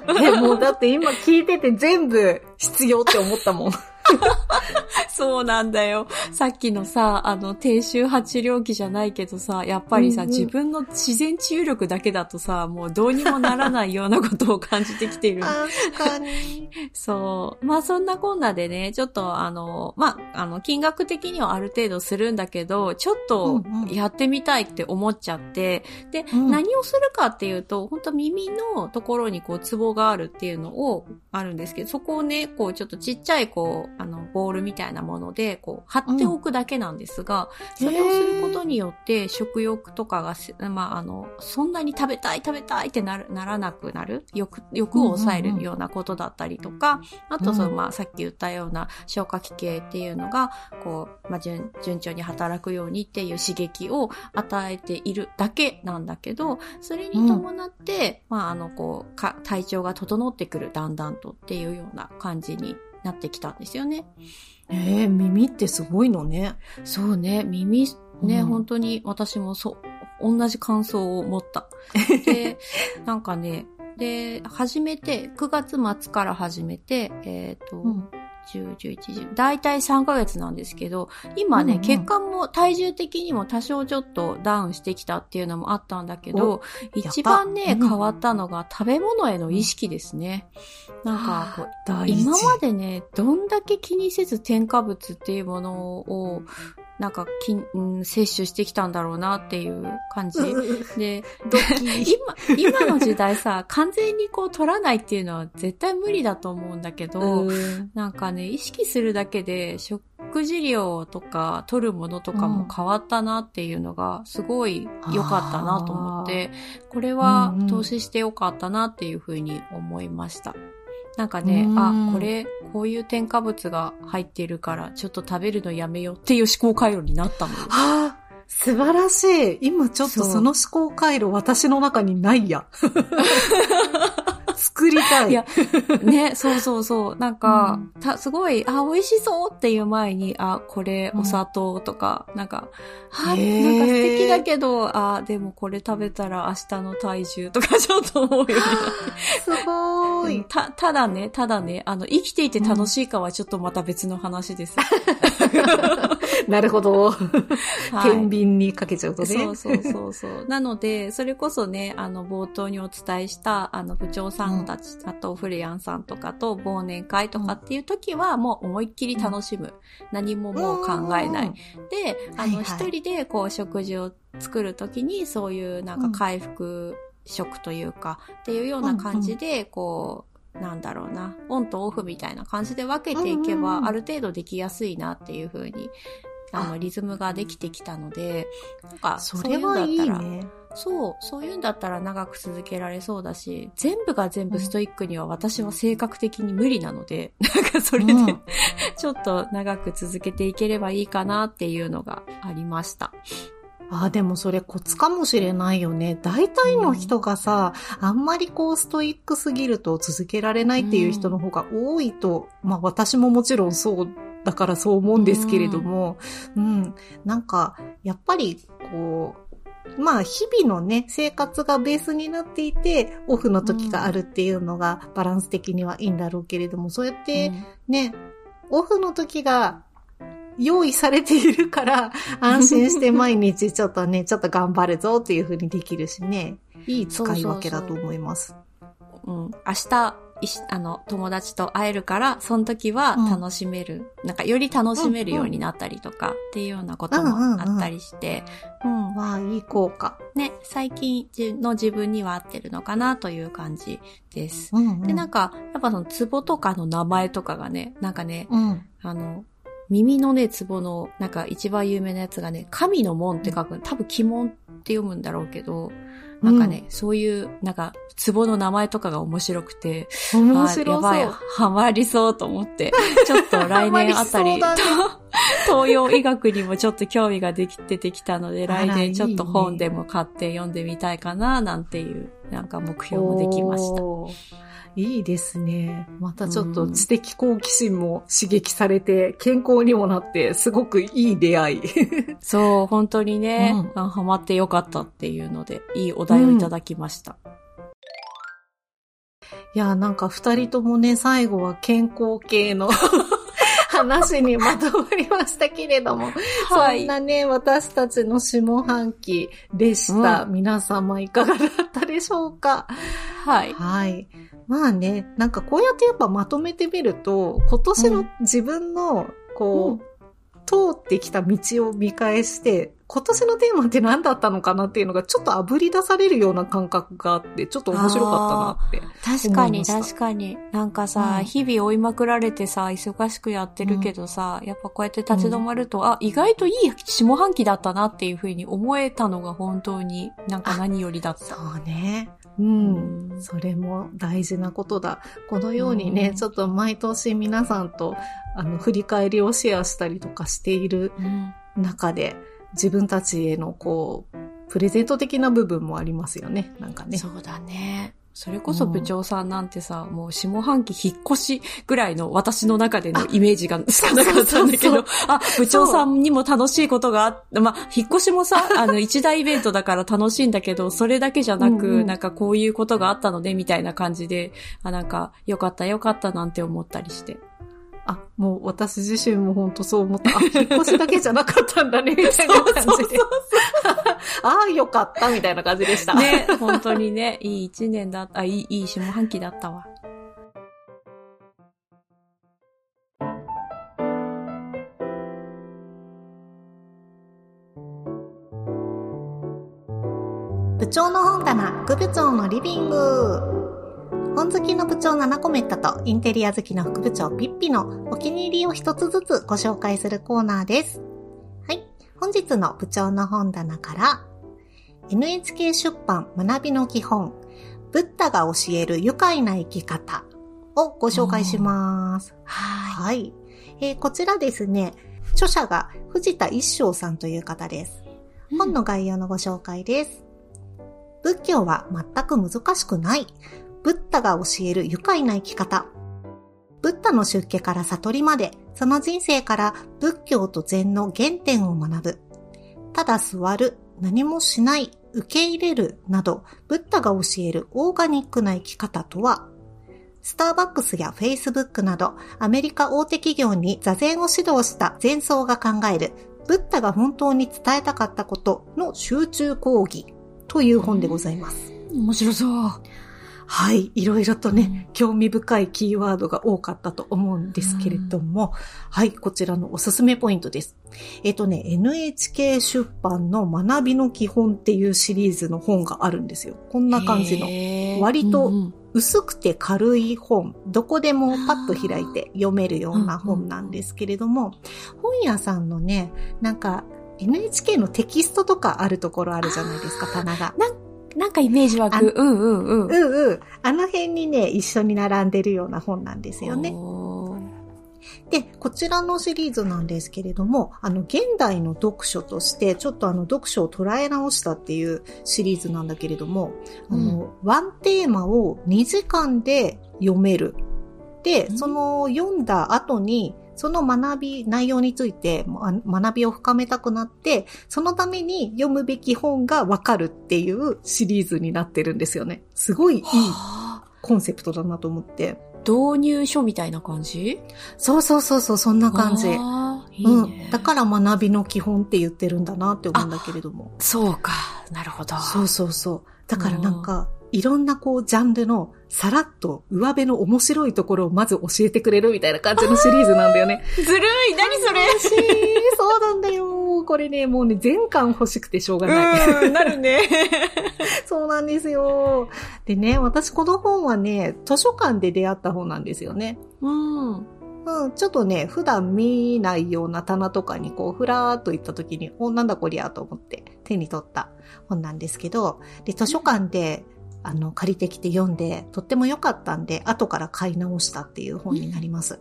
うん。え、もうだって今聞いてて全部必要って思ったもん。そうなんだよ。さっきのさ、あの、低周波治療器じゃないけどさ、やっぱりさ、うんうん自分の自然治癒力だけだとさ、もうどうにもならないようなことを感じてきている。確かに。そう。まあそんなこんなでね、ちょっとあの、まあ、あの、金額的にはある程度するんだけど、ちょっとやってみたいって思っちゃって、で、うん何をするかっていうと、本当耳のところにこう、ツボがあるっていうのを、あるんですけど、そこをね、こう、ちょっとちっちゃいこう、あの、ボールみたいなもので、こう、貼っておくだけなんですが、それをすることによって、食欲とかがせ、まあ、あの、そんなに食べたい食べたいってなる、ならなくなる。欲、欲を抑えるようなことだったりとか、あと、その、うん。まあ、さっき言ったような消化器系っていうのが、こう、まあ、順、順調に働くようにっていう刺激を与えているだけなんだけど、それに伴って、まあ、あの、こう、か、体調が整ってくる、だんだんとっていうような感じになってきたんですよね。えー、耳ってすごいのね。そうね、耳、ね、うん本当に私もそう、同じ感想を持った。で、なんかね、で、始めて、9月末から始めて、えっ、と、うん10、11、10、だいたい3ヶ月なんですけど、今ね、うんうん血管も体重的にも多少ちょっとダウンしてきたっていうのもあったんだけど、一番ね、変わったのが食べ物への意識ですね。なんかこう。今までね、どんだけ気にせず添加物っていうものを、なんか、きん、うん、摂取してきたんだろうなっていう感じ。で、今、今の時代さ、完全にこう取らないっていうのは絶対無理だと思うんだけど、うんなんかね、意識するだけで食事量とか取るものとかも変わったなっていうのがすごい良かったなと思って、これはうんうん投資して良かったなっていうふうに思いました。なんかね、うんあ、これ、こういう添加物が入ってるから、ちょっと食べるのやめようっていう思考回路になったのよ。はあ、素晴らしい。今ちょっとその思考回路私の中にないや。作りたい。いや、ね、そうそうそう。なんか、うた、すごい、あ、美味しそうっていう前に、あ、これお砂糖とか、なんか、あ、なんか素敵だけど、あ、でもこれ食べたら明日の体重とか ちょっと思うようになってすごーい。た、ただね、ただね、あの、生きていて楽しいかはちょっとまた別の話です。なるほど。はい天秤にかけちゃうとね。そうそうそうそう。なので、それこそね、あの、冒頭にお伝えした、あの、部長さんたち、あと、フレアンさんとかと忘年会とかっていう時は、もう思いっきり楽しむ。何ももう考えない。で、あの、はいはい一人でこう、食事を作る時に、そういうなんか回復食というか、っていうような感じで、こう、なんだろうな、オンとオフみたいな感じで分けていけば、ある程度できやすいなっていう風に、あの、あリズムができてきたので、なんか、それはいいそううんだったらね。そう、そういうんだったら長く続けられそうだし、全部が全部ストイックには私は性格的に無理なので、なんかそれで、うん。ちょっと長く続けていければいいかなっていうのがありました。ああ、でもそれコツかもしれないよね。大体の人がさ、あんまりこうストイックすぎると続けられないっていう人の方が多いと、まあ私ももちろんそうだからそう思うんですけれども、うん、なんか、やっぱりこう、まあ日々のね、生活がベースになっていて、オフの時があるっていうのがバランス的にはいいんだろうけれども、そうやってね、オフの時が用意されているから、安心して毎日ちょっとね、ちょっと頑張るぞっていう風にできるしね、いい使い分けだと思います。うん、明日、あの、友達と会えるから、その時は楽しめる、なんかより楽しめるようになったりとか、っていうようなこともあったりして、うん、わあ、いい効果。ね、最近の自分には合ってるのかなという感じです。うん、うん。で、なんか、やっぱその壺とかの名前とかがね、なんかね、うん。あの、耳のね、壺の、なんか一番有名なやつがね、神の門って書く、多分鬼門って読むんだろうけど、なんかね、そういう、なんか、壺の名前とかが面白くて、面白そう。あやばい、ハマりそうと思って、ちょっと来年あたり、ハマりそうだ 東洋医学にもちょっと興味ができててきたので、来年ちょっと本でも買って読んでみたいかな、なんていう、なんか目標もできました。いいですね。またちょっと知的好奇心も刺激されて、健康にもなって、すごくいい出会い。そう、本当にね、うあハマってよかったっていうので、いいお題をいただきました。いや、なんか二人ともね、最後は健康系の話にまとまりましたけれども、はいそんなね、私たちの下半期でした。う皆様いかがだったでしょうか？はい。はい。まあね、なんかこうやってやっぱまとめてみると、今年のうん自分の、こう、通ってきた道を見返して、今年のテーマって何だったのかなっていうのがちょっと炙り出されるような感覚があって、ちょっと面白かったなって。確かに確かに。なんかさ、うん日々追いまくられてさ、忙しくやってるけどさ、やっぱこうやって立ち止まると、あ、意外といい下半期だったなっていうふうに思えたのが本当になんか何よりだった。そうね。う。うんんそれも大事なことだ。このようにね、うんちょっと毎年皆さんと、あの、振り返りをシェアしたりとかしているうん中で、自分たちへのこう、プレゼント的な部分もありますよね。なんかね。そうだね。それこそ部長さんなんてさ、もう下半期引っ越しぐらいの私の中でのイメージが少なかったんだけど、あ、部長さんにも楽しいことがあって、まあ、引っ越しもさ、あの、一大イベントだから楽しいんだけど、それだけじゃなく、うんうんなんかこういうことがあったので、みたいな感じで、あ、なんか、よかったよかったなんて思ったりして。あ、もう私自身も本当そう思った。あ、引っ越しだけじゃなかったんだね、みたいな感じで。ああ、よかった、みたいな感じでした。ね、本当にね、いい一年だった、あ、いい、いい下半期だったわ。部長の本棚、副部長のリビング。本好きの部長7コメントとインテリア好きの副部長ピッピのお気に入りを一つずつご紹介するコーナーです。はい。本日の部長の本棚から NHK 出版学びの基本ブッダが教える愉快な生き方をご紹介します。ははい。えーこちらですね、著者が藤田一生さんという方です。い。本の概要のご紹介です。仏教は全く難しくない。ブッダが教える愉快な生き方。ブッダの出家から悟りまで、その人生から仏教と禅の原点を学ぶ。ただ座る、何もしない、受け入れるなど、ブッダが教えるオーガニックな生き方とは、スターバックスやフェイスブックなど、アメリカ大手企業に座禅を指導した禅僧が考える、ブッダが本当に伝えたかったことの集中講義という本でございます。面白そう。はい。いろいろとね、興味深いキーワードが多かったと思うんですけれども、はい。こちらのおすすめポイントです。えっとね、NHK 出版の学びの基本っていうシリーズの本があるんですよ。こんな感じの。の割と薄くて軽い本、どこでもパッと開いて読めるような本なんですけれども、本屋さんのね、なんか NHK のテキストとかあるところあるじゃないですか、棚が。なんかイメージ湧あく。うんうんうん。うんうん。あの辺にね、一緒に並んでるような本なんですよね。で、こちらのシリーズなんですけれども、あの、現代の読書として、ちょっとあの、読書を捉え直したっていうシリーズなんだけれども、あの、ワンテーマを2時間で読める。でう、んその読んだ後に、その学び、内容についてあ学びを深めたくなって、そのために読むべき本がわかるっていうシリーズになってるんですよね。すごいいいはあコンセプトだなと思って。導入書みたいな感じ？そうそうそうそう、そんな感じ。いいねうん。だから学びの基本って言ってるんだなって思うんだけれども。そうか。なるほど。そうそうそう。だからなんか、いろんなこう、ジャンルの、さらっと上辺の面白いところをまず教えてくれるみたいな感じのシリーズなんだよね。ずるい何それ嬉しいそうなんだよ。これね、もうね、全巻欲しくてしょうがない。うん、なるね。そうなんですよ。でね、私この本はね、図書館で出会った本なんですよね。うん。うん、ちょっとね、普段見ないような棚とかにこう、ふらーっと行った時に、お、なんだこりゃと思って手に取った本なんですけど、で、図書館で、あの、借りてきて読んで、とっても良かったんで、後から買い直したっていう本になります。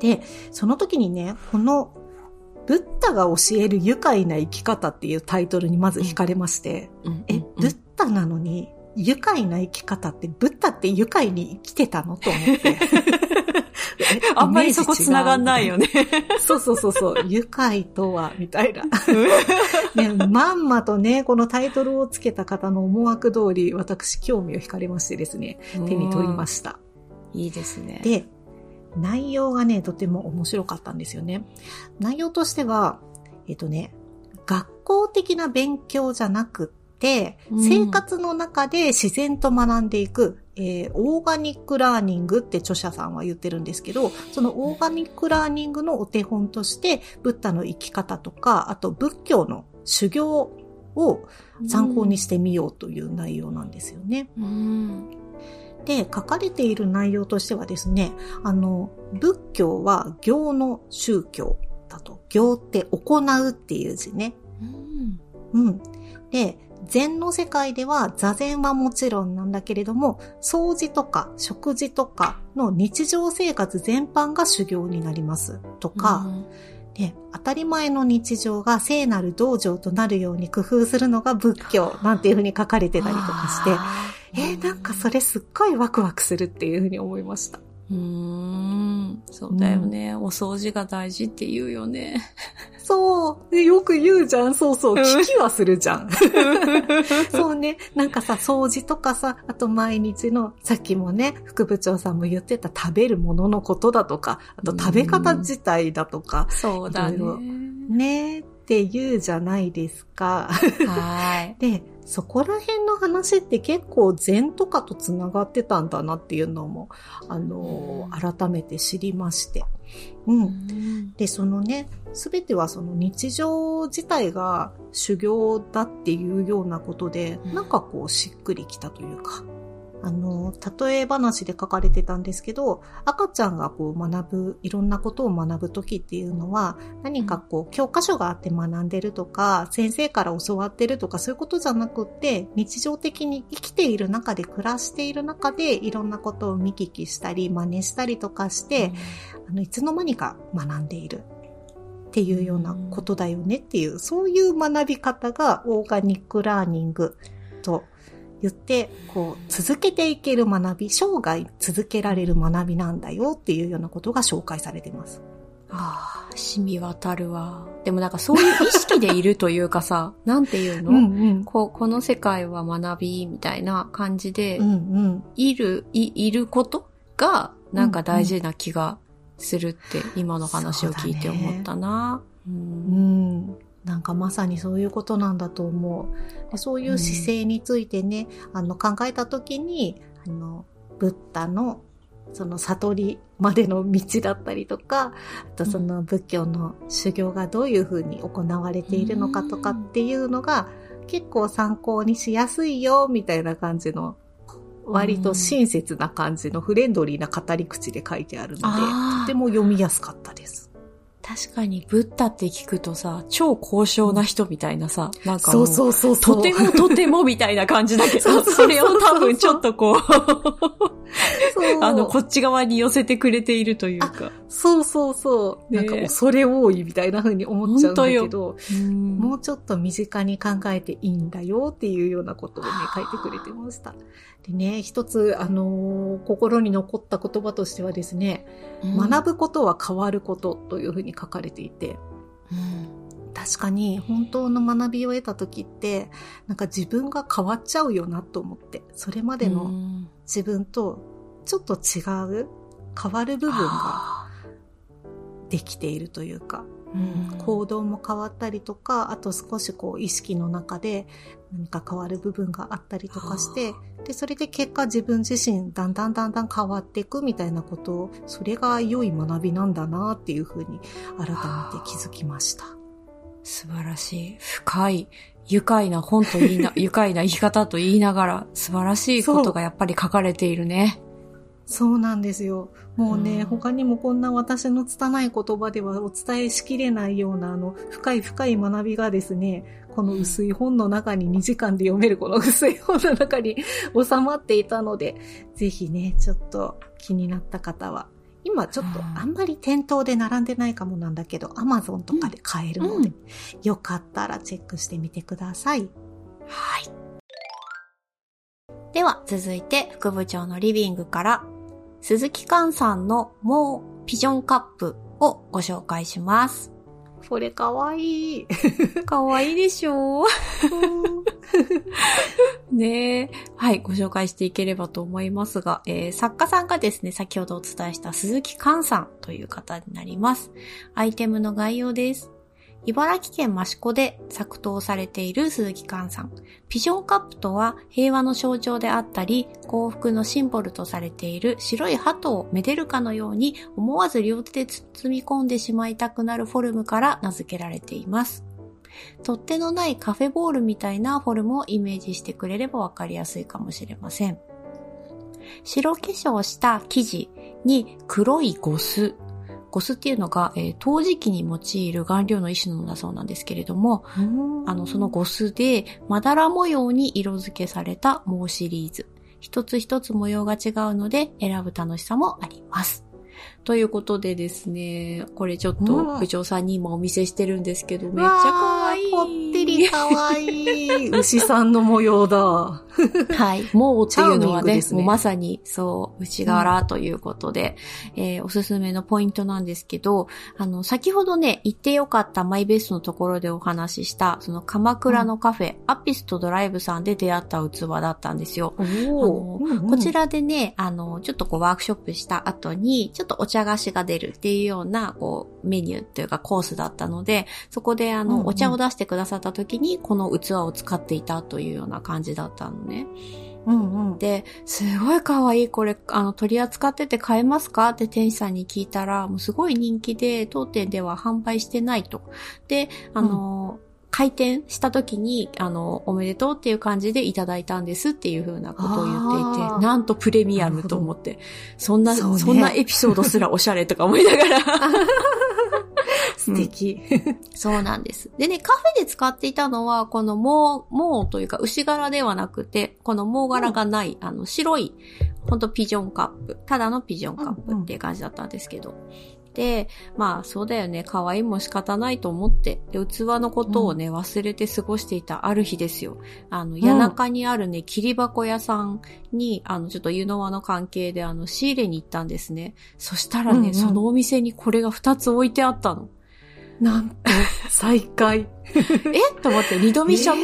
で、その時にね、この、ブッダが教える愉快な生き方っていうタイトルにまず惹かれまして、うん。え、ブッダなのに、愉快な生き方って、ブッダって愉快に生きてたの？と思って。え あんまりそこ繋がんないよ。ね。そうそうそうそう、愉快とは、みたいな。ね、まんまとね、このタイトルをつけた方の思惑通り、私興味を惹かれましてですね、手に取りました。た。いいですね。で、内容がね、とても面白かったんですよね。内容としては、えっとね、学校的な勉強じゃなくって、うん生活の中で自然と学んでいく、えーオーガニックラーニングって著者さんは言ってるんですけど、そのオーガニックラーニングのお手本として、ブッダの生き方とか、あと仏教の修行を参考にしてみようという内容なんですよね。うん。で、書かれている内容としてはですね、あの、仏教は行の宗教だと。行って行うっていう字ね。うん。うん。で、禅の世界では座禅はもちろんなんだけれども、掃除とか食事とかの日常生活全般が修行になります。とか、で、当たり前の日常が聖なる道場となるように工夫するのが仏教なんていうふうに書かれてたりとかして、えー、なんかそれすっごいワクワクするっていうふうに思いました。うーん。そうだよね。お掃除が大事って言うよね。そう。でよく言うじゃん。そうそう。うん聞きはするじゃん。そうね。なんかさ、掃除とかさ、あと毎日の、さっきもね、副部長さんも言ってた食べるもののことだとか、あと食べ方自体だとか、そうだね。ねって言うじゃないですか。はい。で、そこら辺の話って結構禅とかと繋がってたんだなっていうのも、あの、改めて知りまして。うん。で、そのね、すべてはその日常自体が修行だっていうようなことで、うんなんかこうしっくりきたというか、あの、例え話で書かれてたんですけど、赤ちゃんがこう学ぶ、いろんなことを学ぶときっていうのは、何かこう教科書があって学んでるとか、先生から教わってるとかそういうことじゃなくって、日常的に生きている中で暮らしている中で、いろんなことを見聞きしたり、真似したりとかして、あの、いつの間にか学んでいる。っていうようなことだよねっていう、そういう学び方がオーガニックラーニングと言って、こう、続けていける学び、生涯続けられる学びなんだよっていうようなことが紹介されてます。ああ、染み渡るわ。でもなんかそういう意識でいるというかさ、なんていうの、うんこう、この世界は学びみたいな感じで、うんうん。いる、い、いることが、なんか大事な気がするって、今の話を聞いて思ったな。ううんん。なんかまさにそういうことなんだと思う。でそういう姿勢についてね、あの考えたときに、あの、ブッダのその悟りまでの道だったりとか、あとその仏教の修行がどういうふうに行われているのかとかっていうのが結構参考にしやすいよみたいな感じの割と親切な感じのフレンドリーな語り口で書いてあるので、とても読みやすかったです。確かに、ブッダって聞くとさ、超高尚な人みたいなさ、なんかもそうそうそうそう。とてもとてもみたいな感じだけど、それを多分ちょっとこう、あの、こっち側に寄せてくれているというか。そうそうそう。ねなんか恐れ多いみたいな風に思っちゃうんだけど、うんもうちょっと身近に考えていいんだよっていうようなことをね、書いてくれてました。でね、一つ、あのー心に残った言葉としてはですね、学ぶことは変わることというふうに書かれていて、確かに本当の学びを得た時って、なんか自分が変わっちゃうよなと思って、それまでのうん。自分とちょっと違う、変わる部分があできているというか、ーうん。行動も変わったりとか、あと少しこう意識の中で何か変わる部分があったりとかして、で、それで結果自分自身だんだんだんだん変わっていくみたいなことを、それが良い学びなんだなっていうふうに改めて気づきました。素晴らしい。深い。愉快な本と言いな、愉快な生き方と言いながら、素晴らしいことがやっぱり書かれているね。そうなんですよ。もうね、うん他にもこんな私の拙い言葉ではお伝えしきれないようなあの深い深い学びがですね、この薄い本の中に2時間で読めるこの薄い本の中に収まっていたので、ぜひね、ちょっと気になった方は、今ちょっとうんあんまり店頭で並んでないかもなんだけど、アマゾンとかで買えるので、うんよかったらチェックしてみてください。はい。では、続いて、副部長のリビングから、鈴木寛さんのもうピジョンカップをご紹介します。これかわいい。かわいいでしょう ねえ。はい、ご紹介していければと思いますが、えー作家さんがですね、先ほどお伝えした鈴木寛さんという方になります。アイテムの概要です。茨城県益子で作刀されている鈴木寛さん。ピジョンカップとは平和の象徴であったり、幸福のシンボルとされている白い鳩をめでるかのように思わず両手で包み込んでしまいたくなるフォルムから名付けられています。取っ手のないカフェボールみたいなフォルムをイメージしてくれればわかりやすいかもしれません。白化粧した生地に黒いゴス。ゴスっていうのが、えー陶磁器に用いる顔料の一種なのだそうなんですけれども、あの、そのゴスで、まだら模様に色付けされたもうシリーズ。一つ一つ模様が違うので、選ぶ楽しさもあります。ということでですね、これちょっとうん部長さんに今お見せしてるんですけど、めっちゃ可愛い。わーぽってりかわいい。牛さんの模様だ。はい。もうっていうのはね、ですねもうまさに、そう、内柄ということで、えーおすすめのポイントなんですけど、あの、先ほどね、行ってよかったマイベストのところでお話しした、その鎌倉のカフェ、アピスとドライブさんで出会った器だったんですよ。おーーこちらでね、あの、ちょっとこうワークショップした後に、ちょっとお茶菓子が出るっていうような、こう、メニューっていうかコースだったので、そこであの、うんうんお茶を出してくださった時にこの器を使っていたというような感じだったのね。うんうん。で、すごい可愛いこれ、あの、取り扱ってて買えますか？って店員さんに聞いたら、もうすごい人気で、当店では販売してないと。で、あの、開店した時に、あの、おめでとうっていう感じでいただいたんですっていう風なことを言っていて、なんとプレミアムと思って、そんな、そうねそんなエピソードすらおしゃれとか思いながら。素敵。そうなんです。でね、カフェで使っていたのは、この毛、毛というか牛柄ではなくて、この毛柄がない、あの、白い、ほんとピジョンカップ。ただのピジョンカップっていう感じだったんですけど。で、まあ、そうだよね。可愛いも仕方ないと思って、で、器のことをね、忘れて過ごしていたある日ですよ。あの、谷中にあるね、切り箱屋さんに、あの、ちょっと湯の輪の関係で、あの、仕入れに行ったんですね。そしたらね、うんうんそのお店にこれが2つ置いてあったの。なんと、再会。え？と思って、二度見しちゃって、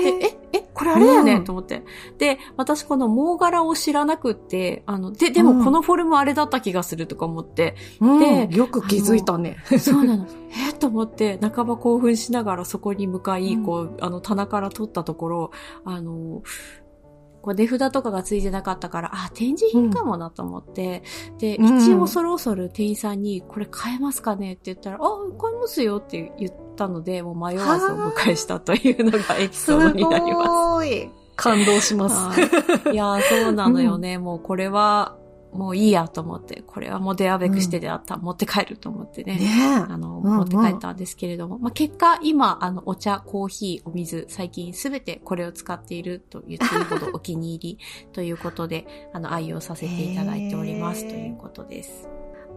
ええ？これあれだよね、うん。と思って。で、私この毛柄を知らなくって、あの、で、でもこのフォルムあれだった気がするとか思って、うん、よく気づいたね。そうなの。え？と思って、半ば興奮しながらそこに向かい、うん。こう、あの、棚から取ったところ、あの、こう値札とかがついてなかったから、あ、展示品かもなと思って、で、うん一応そろそろ店員さんに、これ買えますかねって言ったら、あ、買えますよって言ったので、もう迷わずお迎えしたというのがエピソードになります。ごい。感動します。はいいやー、そうなのよね。もうこれは、もういいやと思って、これはもうデアベクしてであった、持って帰ると思ってね。ねあの、うんうん持って帰ったんですけれども、まあ、結果、今、あの、お茶、コーヒー、お水、最近すべてこれを使っていると言っていいほどお気に入りということで、あの、愛用させていただいておりますということです。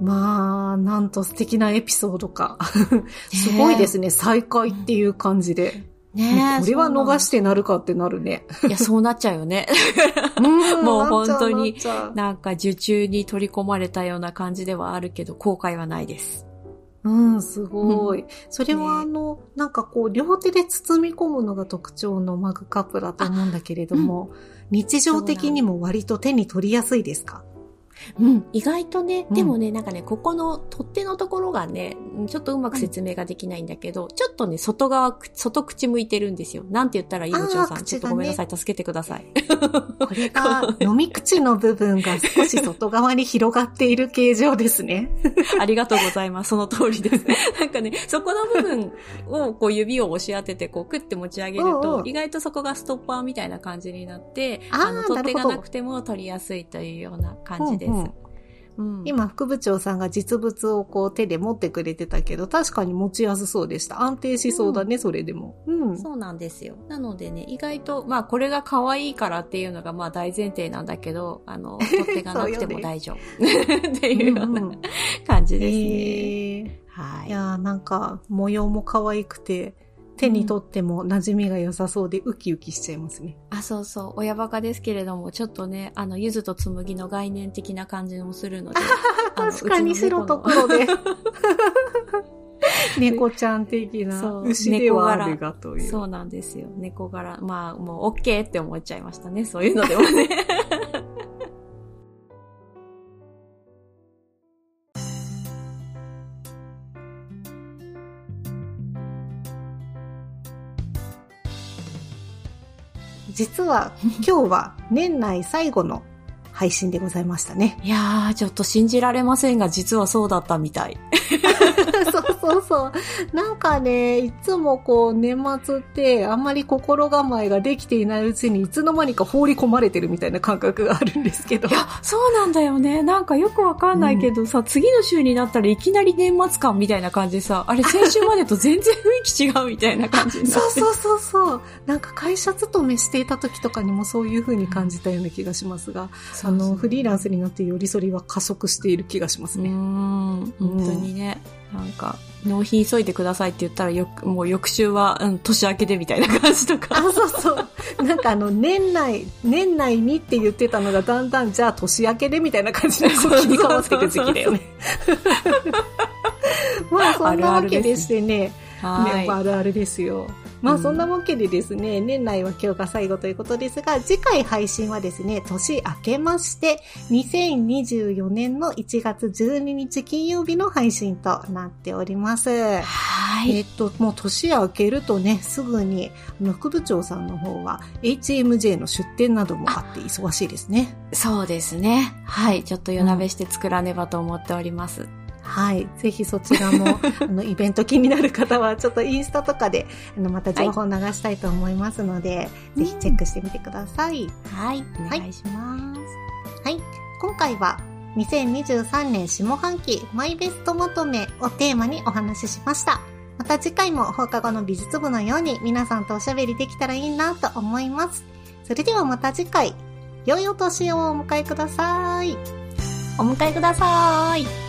まあ、なんと素敵なエピソードか。すごいですね。再会っていう感じで。ねえ。これは逃ししてなるかってなるね。いや、そうなっちゃうよね。うんもう本当になんか受注に取り込まれたような感じではあるけど、後悔はないです。うん、すごい。それはねあの、なんかこう、両手で包み込むのが特徴のマグカップだと思うんだけれども、日常的にも割と手に取りやすいですか？うん、意外とね、うんでもね、なんかね、ここの取っ手のところがね、ちょっとうまく説明ができないんだけど、ちょっとね、外側、外口向いてるんですよ。なんて言ったらいいの、ちょうさん。ちょっとごめんなさい、助けてください。これが飲み口の部分が少し外側に広がっている形状ですね。ありがとうございます。その通りです。なんかね、そこの部分をこう指を押し当てて、こうクッて持ち上げるうんとう、ん意外とそこがストッパーみたいな感じになって、あーの、取っ手がなくても取りやすいというような感じです。うんうんうん今、副部長さんが実物をこう手で持ってくれてたけど、確かに持ちやすそうでした。安定しそうだね、それでも。うん。そうなんですよ。なのでね、意外と、まあこれが可愛いからっていうのがまあ大前提なんだけど、あの、取っ手がなくても大丈夫。っていうようなうんうん 感じですね。えーはいい。やーなんか、模様も可愛くて、手に取っても馴染みが良さそうで、ウキウキしちゃいますね。あ、そうそう。親バカですけれども、ちょっとね、あの、柚子と紬の概念的な感じもするので。確かに白と猫の黒で。猫ちゃん的な、そう牛ではあるがという。そうなんですよ。猫柄。まあ、もう OK って思っちゃいましたね。そういうのでもね。実は、今日は年内最後の配信でございましたね。いやー、ちょっと信じられませんが、実はそうだったみたい。そうそうそう。なんかね、いつもこう年末ってあんまり心構えができていないうちにいつの間にか放り込まれてるみたいな感覚があるんですけど。いや、そうなんだよね。なんかよくわかんないけどさ、次の週になったらいきなり年末感みたいな感じでさ、あれ先週までと全然雰囲気違うみたいな感じになって。そうそうそうそう。なんか会社勤めしていた時とかにもそういう風に感じたような気がしますが、あの、フリーランスになってよりそれは加速している気がしますね。ん、本当にね。なんか、納品急いでくださいって言ったらよく、もう翌週は、うん、年明けでみたいな感じとか。あ、そうそう。なんかあの、年内、年内にって言ってたのがだんだんじゃあ年明けでみたいな感じで切り替わっていく時期だよね。まあそんなわけでして。ねあるあるですよ。まあそんなわけでですね、年内は今日が最後ということですが、次回配信はですね、年明けまして、2024年の1月12日金曜日の配信となっております。はい。えっと、もう年明けるとね、すぐに、副部長さんの方は HMJ の出店などもあって忙しいですね。そうですね。はい。ちょっと夜鍋して作らねばと思っております。うんはい。ぜひそちらも、あの、イベント気になる方は、ちょっとインスタとかで、あの、また情報を流したいと思いますので、はい、ぜひチェックしてみてください。はい。お願いします。はい。今回は、2023年下半期マイベストまとめをテーマにお話ししました。また次回も放課後の美術部のように皆さんとおしゃべりできたらいいなと思います。それではまた次回、良いお年をお迎えください。お迎えください。